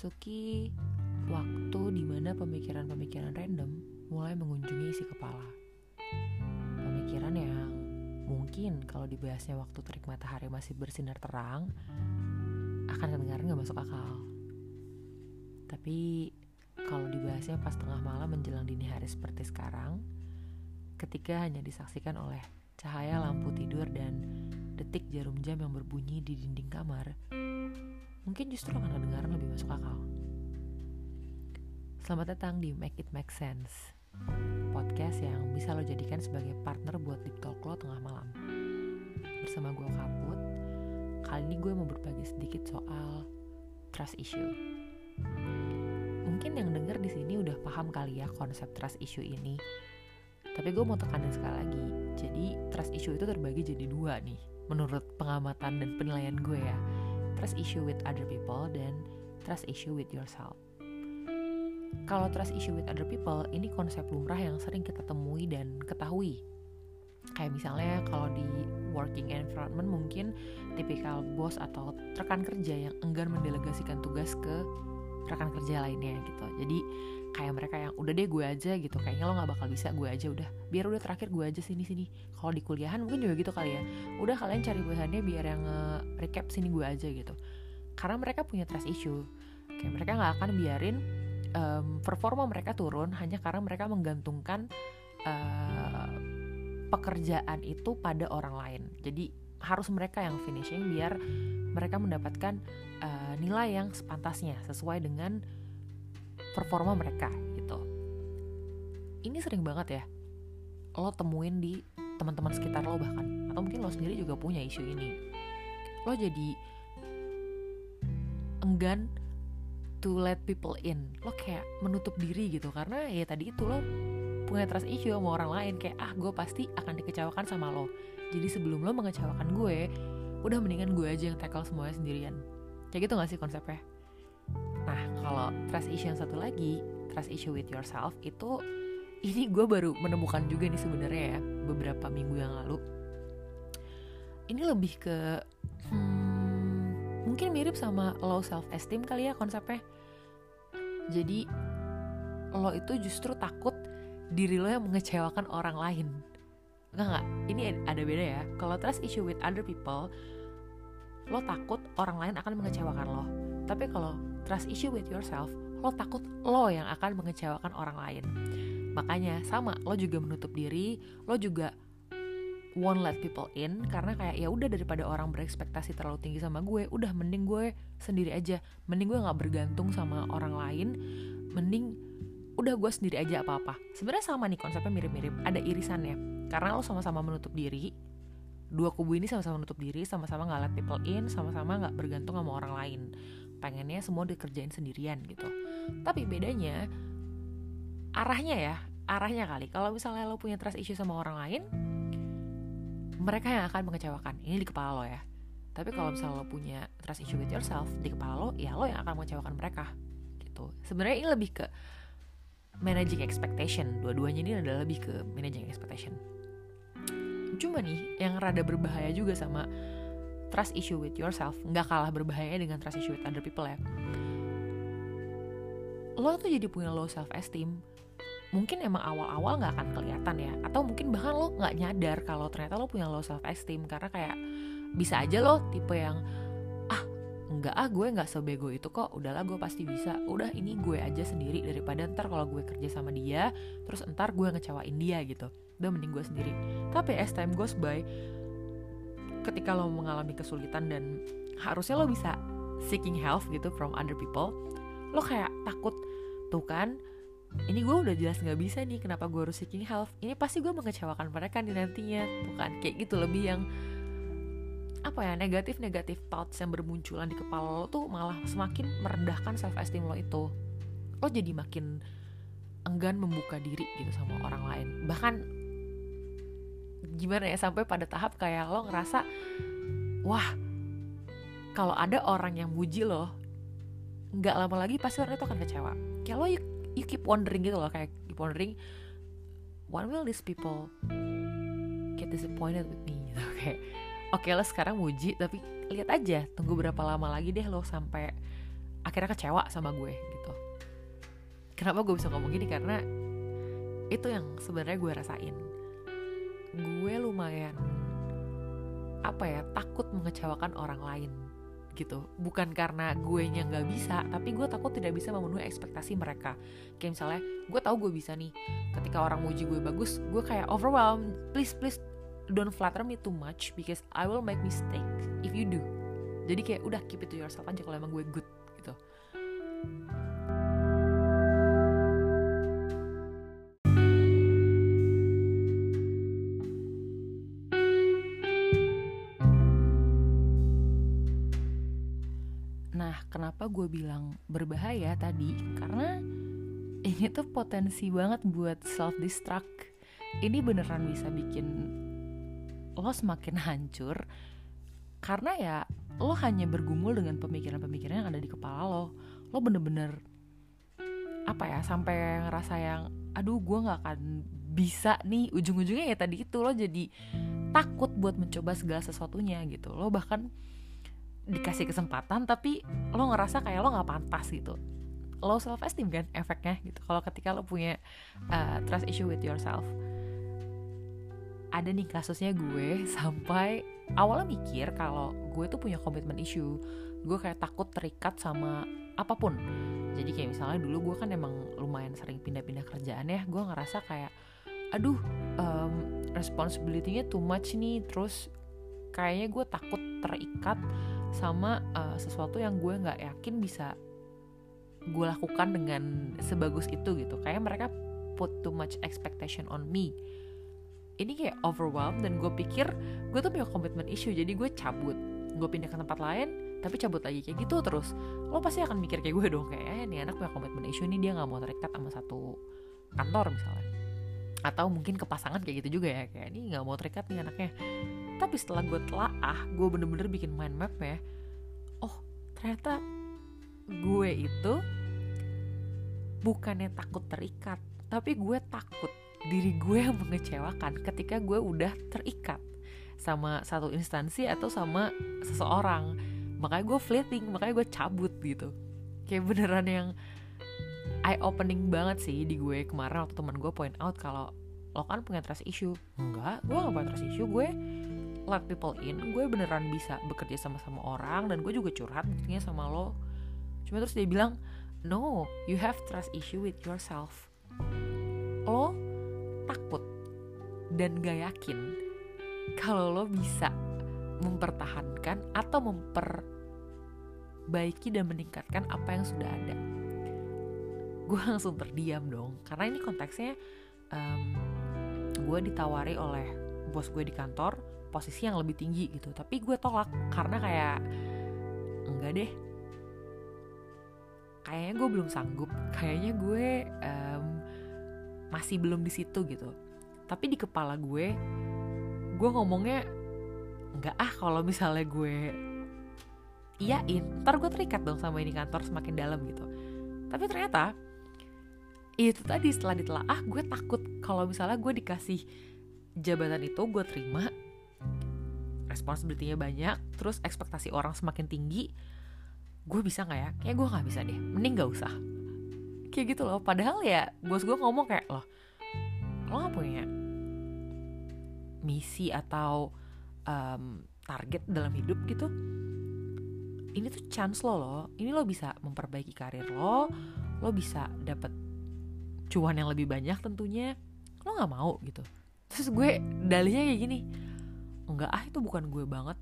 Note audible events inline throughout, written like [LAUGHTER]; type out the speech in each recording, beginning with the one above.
memasuki waktu di mana pemikiran-pemikiran random mulai mengunjungi isi kepala. Pemikiran yang mungkin kalau dibahasnya waktu terik matahari masih bersinar terang, akan kedengaran gak masuk akal. Tapi kalau dibahasnya pas tengah malam menjelang dini hari seperti sekarang, ketika hanya disaksikan oleh cahaya lampu tidur dan detik jarum jam yang berbunyi di dinding kamar, mungkin justru akan kedengaran lebih masuk akal. Selamat datang di Make It Make Sense Podcast yang bisa lo jadikan sebagai partner buat deep talk lo tengah malam. Bersama gue Kaput Kali ini gue mau berbagi sedikit soal trust issue. Mungkin yang denger di sini udah paham kali ya konsep trust issue ini. Tapi gue mau tekanin sekali lagi Jadi trust issue itu terbagi jadi dua nih Menurut pengamatan dan penilaian gue ya Trust issue with other people dan trust issue with yourself kalau trust issue with other people, ini konsep lumrah yang sering kita temui dan ketahui. Kayak misalnya kalau di working environment mungkin tipikal bos atau rekan kerja yang enggan mendelegasikan tugas ke rekan kerja lainnya gitu. Jadi kayak mereka yang udah deh gue aja gitu. Kayaknya lo nggak bakal bisa gue aja udah. Biar udah terakhir gue aja sini sini. Kalau di kuliahan mungkin juga gitu kali ya. Udah kalian cari bahannya biar yang uh, recap sini gue aja gitu. Karena mereka punya trust issue. Kayak mereka nggak akan biarin um, performa mereka turun hanya karena mereka menggantungkan uh, pekerjaan itu pada orang lain. Jadi harus mereka yang finishing biar mereka mendapatkan uh, nilai yang sepantasnya sesuai dengan performa mereka gitu. Ini sering banget ya lo temuin di teman-teman sekitar lo bahkan atau mungkin lo sendiri juga punya isu ini. Lo jadi enggan to let people in lo kayak menutup diri gitu karena ya tadi itu lo punya trust issue sama orang lain kayak ah gue pasti akan dikecewakan sama lo jadi sebelum lo mengecewakan gue udah mendingan gue aja yang tackle semuanya sendirian. Kayak gitu gak sih konsepnya? Nah kalau trust issue yang satu lagi trust issue with yourself itu ini gue baru menemukan juga nih sebenarnya ya beberapa minggu yang lalu. Ini lebih ke hmm, mungkin mirip sama low self esteem kali ya konsepnya. Jadi lo itu justru takut diri lo yang mengecewakan orang lain Enggak enggak, ini ada beda ya. Kalau trust issue with other people Lo takut orang lain akan mengecewakan lo. Tapi kalau trust issue with yourself Lo takut lo yang akan mengecewakan orang lain. Makanya sama, lo juga menutup diri Lo juga won't let people in karena kayak ya udah daripada orang berekspektasi terlalu tinggi sama gue udah mending gue sendiri aja. Mending gue nggak bergantung sama orang lain. Mending udah gue sendiri aja apa apa sebenarnya sama nih konsepnya mirip-mirip. Ada irisannya. Karena lo sama-sama menutup diri dua kubu ini sama-sama menutup diri sama-sama nggak let people in sama-sama nggak bergantung sama orang lain. Pengennya semua dikerjain sendirian gitu. Tapi bedanya arahnya ya arahnya kali. Kalau misalnya lo punya trust issue sama orang lain mereka yang akan mengecewakan. Ini di kepala lo ya. Tapi kalau misalnya lo punya trust issue with yourself di kepala lo ya lo yang akan mengecewakan mereka gitu. Sebenarnya ini lebih ke managing expectation. Dua-duanya ini adalah lebih ke managing expectation. Cuma nih yang rada berbahaya juga sama trust issue with yourself. Nggak kalah berbahaya dengan trust issue with other people ya. Lo tuh jadi punya low self esteem mungkin emang awal-awal nggak akan kelihatan ya. Atau mungkin bahkan lo nggak nyadar kalau ternyata lo punya low self esteem karena kayak bisa aja lo tipe yang nggak ah gue nggak sebego itu kok. Udahlah gue pasti bisa. Udah ini gue aja sendiri daripada ntar kalau gue kerja sama dia terus ntar gue ngecewain dia gitu. Udah mending gue sendiri. Tapi as time goes by ketika lo mengalami kesulitan dan harusnya lo bisa seeking help gitu from other people lo kayak takut tuh kan ini gue udah jelas nggak bisa nih kenapa gue harus seeking help. Ini pasti gue mengecewakan mereka nih nantinya. Tuh kan kayak gitu lebih yang apa ya negatif negatif thoughts yang bermunculan di kepala lo tuh malah semakin merendahkan self esteem lo itu. Lo jadi makin enggan membuka diri gitu sama orang lain. Bahkan gimana ya sampai pada tahap kayak lo ngerasa wah kalau ada orang yang muji lo nggak lama lagi pasti orang itu akan kecewa. Kayak lo you keep wondering gitu loh kayak keep wondering when will these people get disappointed with me? [LAUGHS] Gitu kayak oke okay, lo sekarang muji tapi lihat aja tunggu berapa lama lagi deh lo sampai akhirnya kecewa sama gue gitu. Kenapa gue bisa ngomong gini? Karena itu yang sebenarnya gue rasain. Gue lumayan apa ya takut mengecewakan orang lain gitu. Bukan karena gue nya nggak bisa tapi gue takut tidak bisa memenuhi ekspektasi mereka. Kayak misalnya gue tahu gue bisa nih. Ketika orang muji gue bagus gue kayak overwhelmed. Please please don't flatter me too much because I will make mistake if you do jadi kayak udah keep it to yourself aja kalau emang gue good gitu Nah, kenapa gue bilang berbahaya tadi? Karena ini tuh potensi banget buat self destruct. Ini beneran bisa bikin lo semakin hancur karena ya lo hanya bergumul dengan pemikiran-pemikiran yang ada di kepala lo. Lo bener-bener apa ya sampai ngerasa yang aduh gue nggak akan bisa nih. Ujung-ujungnya ya tadi itu lo jadi takut buat mencoba segala sesuatunya gitu. Lo bahkan dikasih kesempatan tapi lo ngerasa kayak lo nggak pantas gitu. Low self esteem kan efeknya gitu. Kalau ketika lo punya uh, trust issue with yourself ada nih kasusnya gue sampai awalnya mikir kalau gue tuh punya komitmen issue gue kayak takut terikat sama apa pun. Jadi kayak misalnya dulu gue kan emang lumayan sering pindah-pindah kerjaan ya. Gue ngerasa kayak aduh um, responsibility-nya too much nih. Terus kayaknya gue takut terikat sama uh, sesuatu yang gue nggak yakin bisa gue lakukan dengan sebagus itu gitu. Kayak mereka put too much expectation on me ini kayak overwhelmed dan gue pikir gue tuh punya komitmen issue jadi gue cabut. Gue pindah ke tempat lain tapi cabut lagi kayak gitu terus. Lo pasti akan mikir kayak gue dong kayak eh, nih anak punya komitmen issue nih dia nggak mau terikat sama satu kantor misalnya. Atau mungkin ke pasangan kayak gitu juga ya kayak ini nggak mau terikat nih anaknya. Tapi setelah gue telaah gue bener-bener bikin mind map ya. Oh ternyata gue itu bukannya takut terikat tapi gue takut diri gue yang mengecewakan ketika gue udah terikat sama satu instansi atau sama seseorang. Makanya gue fleeting makanya gue cabut gitu. Kayak beneran yang eye opening banget sih di gue kemarin waktu teman gue point out kalau lo kan punya trust issue. Enggak gue gak punya trust issue. Gue let people in gue beneran bisa bekerja sama sama orang dan gue juga curhat buktinya sama lo. Cuma terus dia bilang no you have trust issue with yourself. Lo takut dan gak yakin kalau lo bisa mempertahankan atau memperbaiki dan meningkatkan apa yang sudah ada. Gue langsung terdiam dong karena ini konteksnya um, gue ditawari oleh bos gue di kantor posisi yang lebih tinggi gitu. Tapi gue tolak karena kayak enggak deh. Kayaknya gue belum sanggup. Kayaknya gue um, masih belum di situ gitu. Tapi di kepala gue gue ngomongnya enggak ah kalau misalnya gue iyain ntar gue terikat dong sama ini kantor semakin dalam gitu. Tapi ternyata itu tadi setelah ditelaah gue takut kalau misalnya gue dikasih jabatan itu gue terima responsibility-nya banyak terus ekspektasi orang semakin tinggi gue bisa nggak ya? Kayak gue nggak bisa deh. Mending gak usah kayak gitu loh. Padahal ya bos gue ngomong kayak loh lo gak punya misi atau um, target dalam hidup gitu? Ini tuh chance lo loh. Ini lo bisa memperbaiki karir lo lo bisa dapet cuan yang lebih banyak tentunya. Lo nggak mau gitu. Terus gue dalihnya kayak gini enggak ah itu bukan gue banget.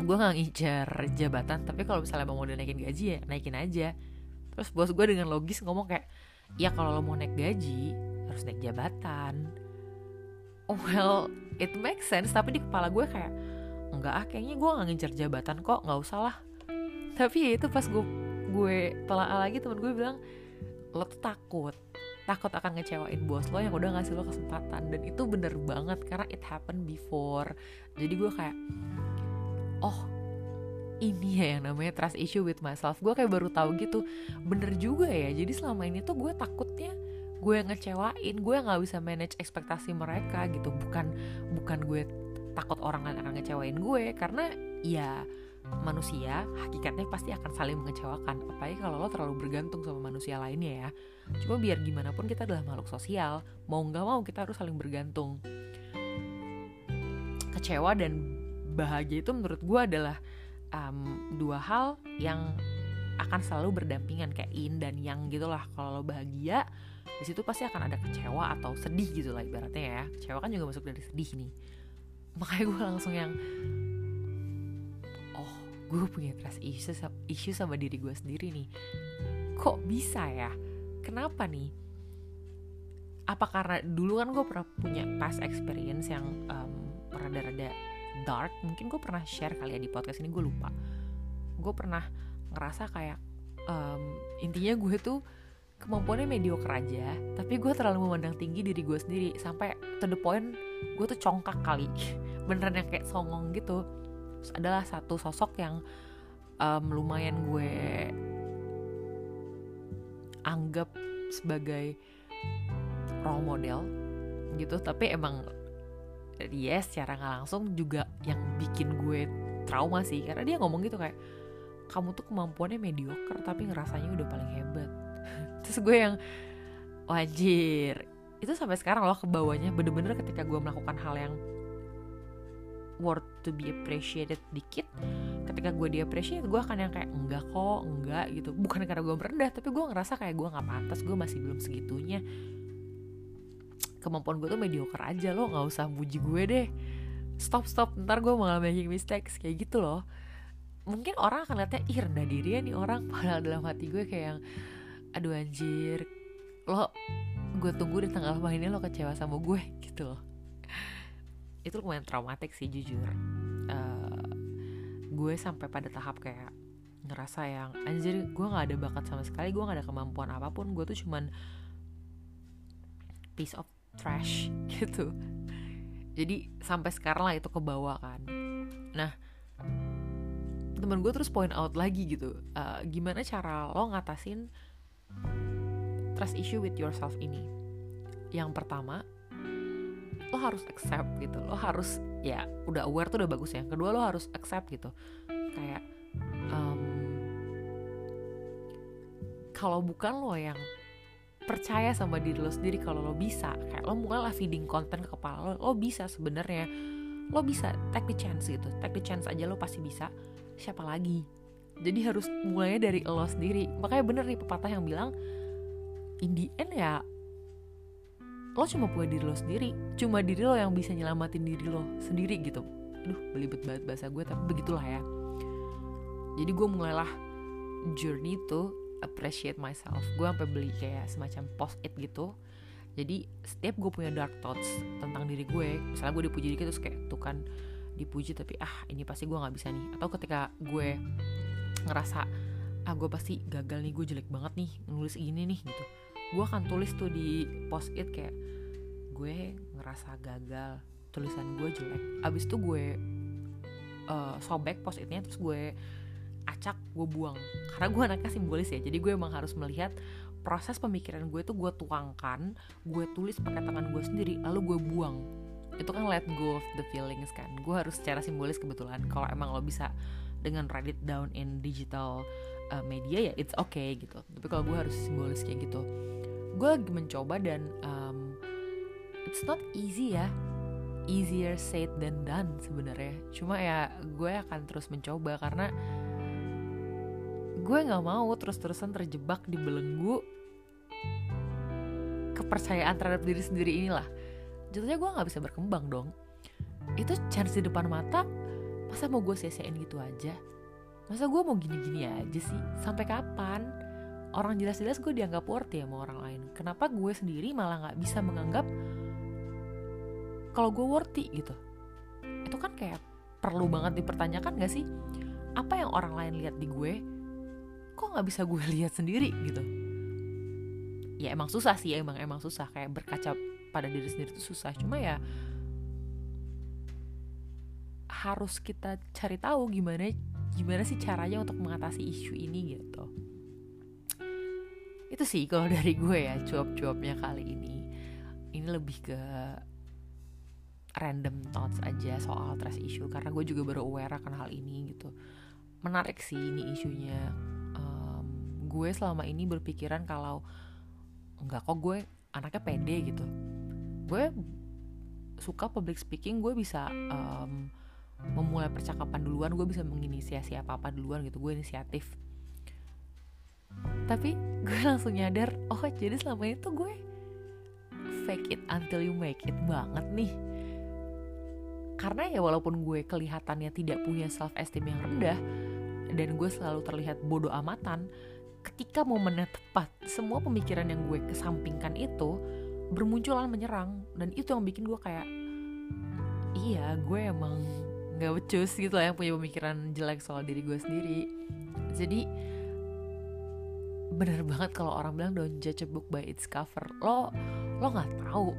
Gue nggak ngincer jabatan tapi kalau misalnya mau naikin gaji ya naikin aja terus bos gue dengan logis ngomong kayak ya kalau lo mau naik gaji harus naik jabatan. Well it makes sense tapi di kepala gue kayak enggak ah kayaknya gue nggak ngincer jabatan kok nggak usah lah. Tapi ya itu pas gue gue telah lagi temen gue bilang lo tuh takut takut akan ngecewain bos lo yang udah ngasih lo kesempatan. Dan itu bener banget karena it happened before. Jadi gue kayak oh ini ya yang namanya trust issue with myself. Gue kayak baru tahu gitu bener juga ya. Jadi selama ini tuh gue takutnya gue ngecewain gue nggak bisa manage ekspektasi mereka gitu. Bukan bukan gue takut orang akan ngecewain gue karena ya manusia hakikatnya pasti akan saling mengecewakan. Apalagi kalau lo terlalu bergantung sama manusia lainnya ya. Cuma biar gimana pun kita adalah makhluk sosial mau nggak mau kita harus saling bergantung. Kecewa dan bahagia itu menurut gue adalah um, dua hal yang akan selalu berdampingan kayak in dan yang gitulah kalau lo bahagia di situ pasti akan ada kecewa atau sedih gitu lah ibaratnya ya. Kecewa kan juga masuk dari sedih nih. Makanya gue langsung yang oh gue punya trust issue issue sama diri gue sendiri nih. Kok bisa ya? Kenapa nih? Apa karena dulu kan gue pernah punya past experience yang um, rada-rada dark mungkin gue pernah share kali ya di podcast ini gue lupa. Gue pernah ngerasa kayak um, intinya gue tuh kemampuannya mediocre aja tapi gue terlalu memandang tinggi diri gue sendiri sampai to the point gue tuh congkak kali. [LAUGHS] Beneran yang kayak songong gitu. Terus adalah satu sosok yang um, lumayan gue anggap sebagai role model gitu tapi emang yes secara nggak langsung juga yang bikin gue trauma sih. Karena dia ngomong gitu kayak kamu tuh kemampuannya mediocre tapi ngerasanya udah paling hebat. [LAUGHS] Terus gue yang wajir. Itu sampai sekarang loh ke bawahnya. Bener-bener ketika gue melakukan hal yang worth to be appreciated dikit ketika gue di appreciate gue akan yang kayak enggak kok enggak gitu. Bukan karena gue merendah tapi gue ngerasa kayak gue nggak pantas gue masih belum segitunya kemampuan gue tuh mediocre aja lo nggak usah muji gue deh. Stop stop ntar gue malah making mistakes kayak gitu loh. Mungkin orang akan lihatnya ih rendah diri ya nih orang. [LAUGHS] Padahal dalam hati gue kayak yang aduh anjir lo gue tunggu di tanggal mainnya lo kecewa sama gue [LAUGHS] gitu loh. Itu lumayan traumatik sih jujur. Uh, gue sampai pada tahap kayak ngerasa yang anjir gue nggak ada bakat sama sekali gue nggak ada kemampuan apa pun gue tuh cuman piece of trash [LAUGHS] gitu. Jadi sampai sekarang lah itu ke bawah kan. Nah temen gue terus point out lagi gitu uh, gimana cara lo ngatasin trust issue with yourself ini? Yang pertama lo harus accept gitu. Lo harus ya udah aware tuh udah bagus ya. Kedua lo harus accept gitu. Kayak um, kalau bukan lo yang percaya sama diri lo sendiri kalau lo bisa. Kayak lo mulailah feeding konten ke kepala lo lo bisa sebenarnya. Lo bisa take the chance gitu. Take the chance aja lo pasti bisa. Siapa lagi? Jadi harus mulainya dari lo sendiri. Makanya bener nih pepatah yang bilang in the end ya lo cuma punya diri lo sendiri. Cuma diri lo yang bisa nyelamatin diri lo sendiri gitu. Aduh belibet banget bahasa gue tapi begitulah ya. Jadi gue mulailah journey tuh appreciate myself. Gue sampai beli kayak semacam post it gitu. Jadi setiap gue punya dark thoughts tentang diri gue misalnya gue dipuji dikit terus kayak tuh kan dipuji tapi ah ini pasti gue nggak bisa nih. Atau ketika gue ngerasa ah gue pasti gagal nih gue jelek banget nih nulis ini nih gitu. Gue akan tulis tuh di post it kayak gue ngerasa gagal tulisan gue jelek. Abis itu gue uh, sobek post itnya terus gue acak gue buang. Karena gue anaknya simbolis ya jadi gue emang harus melihat proses pemikiran gue tuh gue tuangkan gue tulis pakai tangan gue sendiri lalu gue buang. Itu kan let go of the feelings kan. Gue harus secara simbolis kebetulan. Kalau emang lo bisa dengan write it down in digital uh, media ya it's okay gitu. Tapi kalau gue harus simbolis kayak gitu. Gue lagi mencoba dan um, it's not easy ya. Easier said than done sebenarnya. Cuma ya gue akan terus mencoba karena gue nggak mau terus-terusan terjebak di belenggu kepercayaan terhadap diri sendiri inilah. Jatuhnya gue nggak bisa berkembang dong. Itu chance di depan mata masa mau gue sia-siain gitu aja? Masa gue mau gini-gini aja sih? Sampai kapan? Orang jelas-jelas gue dianggap worthy sama orang lain. Kenapa gue sendiri malah nggak bisa menganggap kalau gue worthy gitu? Itu kan kayak perlu banget dipertanyakan gak sih? Apa yang orang lain lihat di gue kok nggak bisa gue [LAUGHS] lihat sendiri gitu? Ya emang susah sih emang emang susah. Kayak berkaca pada diri sendiri itu susah. Cuma ya harus kita cari tahu gimana gimana sih caranya untuk mengatasi isu ini gitu. Itu sih kalau [LAUGHS] dari gue ya cuap-cuapnya kali ini. Ini lebih ke random thoughts aja soal trust issue. Karena gue juga baru aware akan hal ini gitu. Menarik sih ini isunya gue selama ini berpikiran kalau enggak kok gue anaknya pede gitu. Gue suka public speaking gue bisa um, memulai percakapan duluan gue bisa menginisiasi apa apa duluan gitu gue inisiatif. Tapi [LAUGHS] gue langsung nyadar oh jadi selama itu gue fake it until you make it banget nih. Karena ya walaupun gue kelihatannya tidak punya self esteem yang rendah dan gue selalu terlihat bodoh amatan ketika momennya tepat semua pemikiran yang gue kesampingkan itu bermunculan menyerang. Dan itu yang bikin gue kayak iya gue emang nggak becus gitu lah yang punya pemikiran jelek soal diri gue sendiri. Jadi bener banget kalau orang bilang don't judge a book by its cover. Lo lo nggak tahu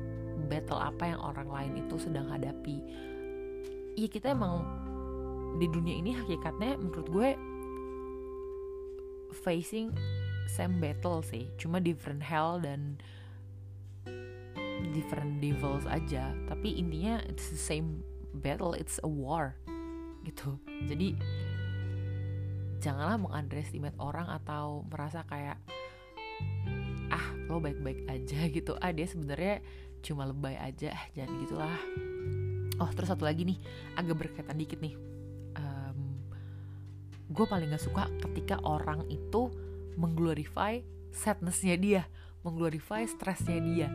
battle apa yang orang lain itu sedang hadapi. Iya kita emang di dunia ini hakikatnya menurut gue facing same battle sih. Cuma different hell dan different devils aja. Tapi intinya it's the same battle it's a war gitu. Jadi janganlah mengunderestimate orang atau merasa kayak ah lo baik-baik aja [LAUGHS] gitu. Ah dia sebenarnya cuma lebay aja ah, jangan gitulah. Oh terus satu lagi nih agak berkaitan dikit nih gue paling gak suka ketika orang itu mengglorify sadnessnya dia mengglorify stresnya dia.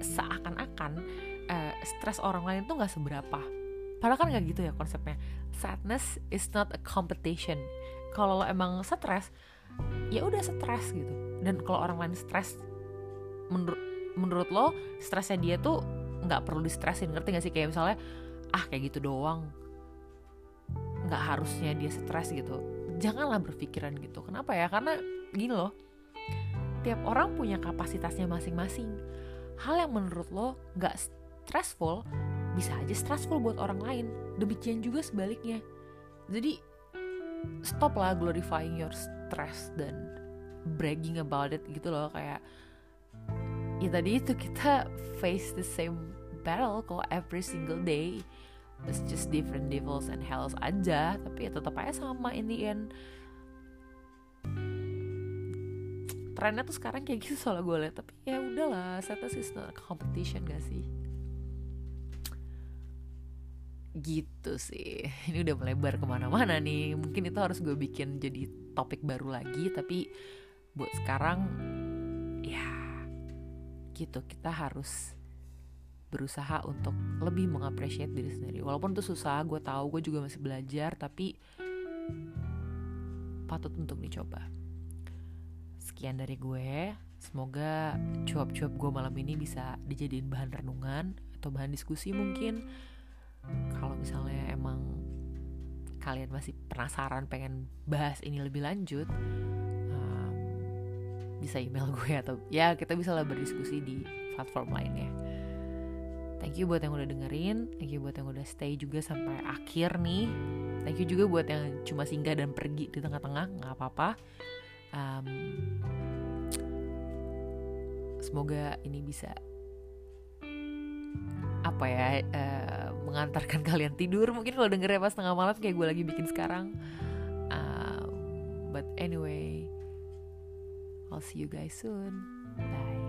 Seakan-akan uh, stres orang lain tuh nggak seberapa. Padahal kan nggak gitu ya konsepnya. Sadness is not a competition. Kalau lo emang stres ya udah stres gitu. Dan kalau orang lain stres menurut menurut lo stresnya dia tuh nggak perlu di stressin ngerti gak sih? Kayak misalnya ah kayak gitu doang nggak harusnya dia stres gitu janganlah berpikiran gitu. Kenapa ya? Karena gini loh tiap orang punya kapasitasnya masing-masing. Hal yang menurut lo gak stressful bisa aja stressful buat orang lain. Demikian juga sebaliknya. Jadi stop lah glorifying your stress dan bragging about it gitu loh. Kayak ya tadi itu kita face the same battle kok every single day it's just different devils and hells aja tapi ya tetap aja sama in the end. Trennya tuh sekarang kayak gitu soalnya gue liat tapi ya udahlah status is not a competition gak sih? Gitu sih. [LAUGHS] Ini udah melebar ke mana-mana nih. Mungkin itu harus gue bikin jadi topik baru lagi tapi buat sekarang ya gitu. Kita harus berusaha untuk lebih mengapresiasi diri sendiri. Walaupun itu susah gue tahu gue juga masih belajar tapi patut untuk dicoba. Sekian dari gue. Semoga cuap-cuap gue malam ini bisa dijadiin bahan renungan atau bahan diskusi mungkin. Kalau misalnya emang kalian masih penasaran pengen bahas ini lebih lanjut um, bisa email gue atau ya kita bisa lah berdiskusi di platform lainnya thank you buat yang udah dengerin thank you buat yang udah stay juga sampai akhir nih. Thank you juga buat yang cuma singgah dan pergi di tengah-tengah nggak apa-apa. Um, semoga ini bisa apa ya uh, mengantarkan [LAUGHS] kalian tidur. Mungkin kalau dengernya pas tengah malam kayak gue lagi bikin sekarang. Um, but anyway I'll see you guys soon. Bye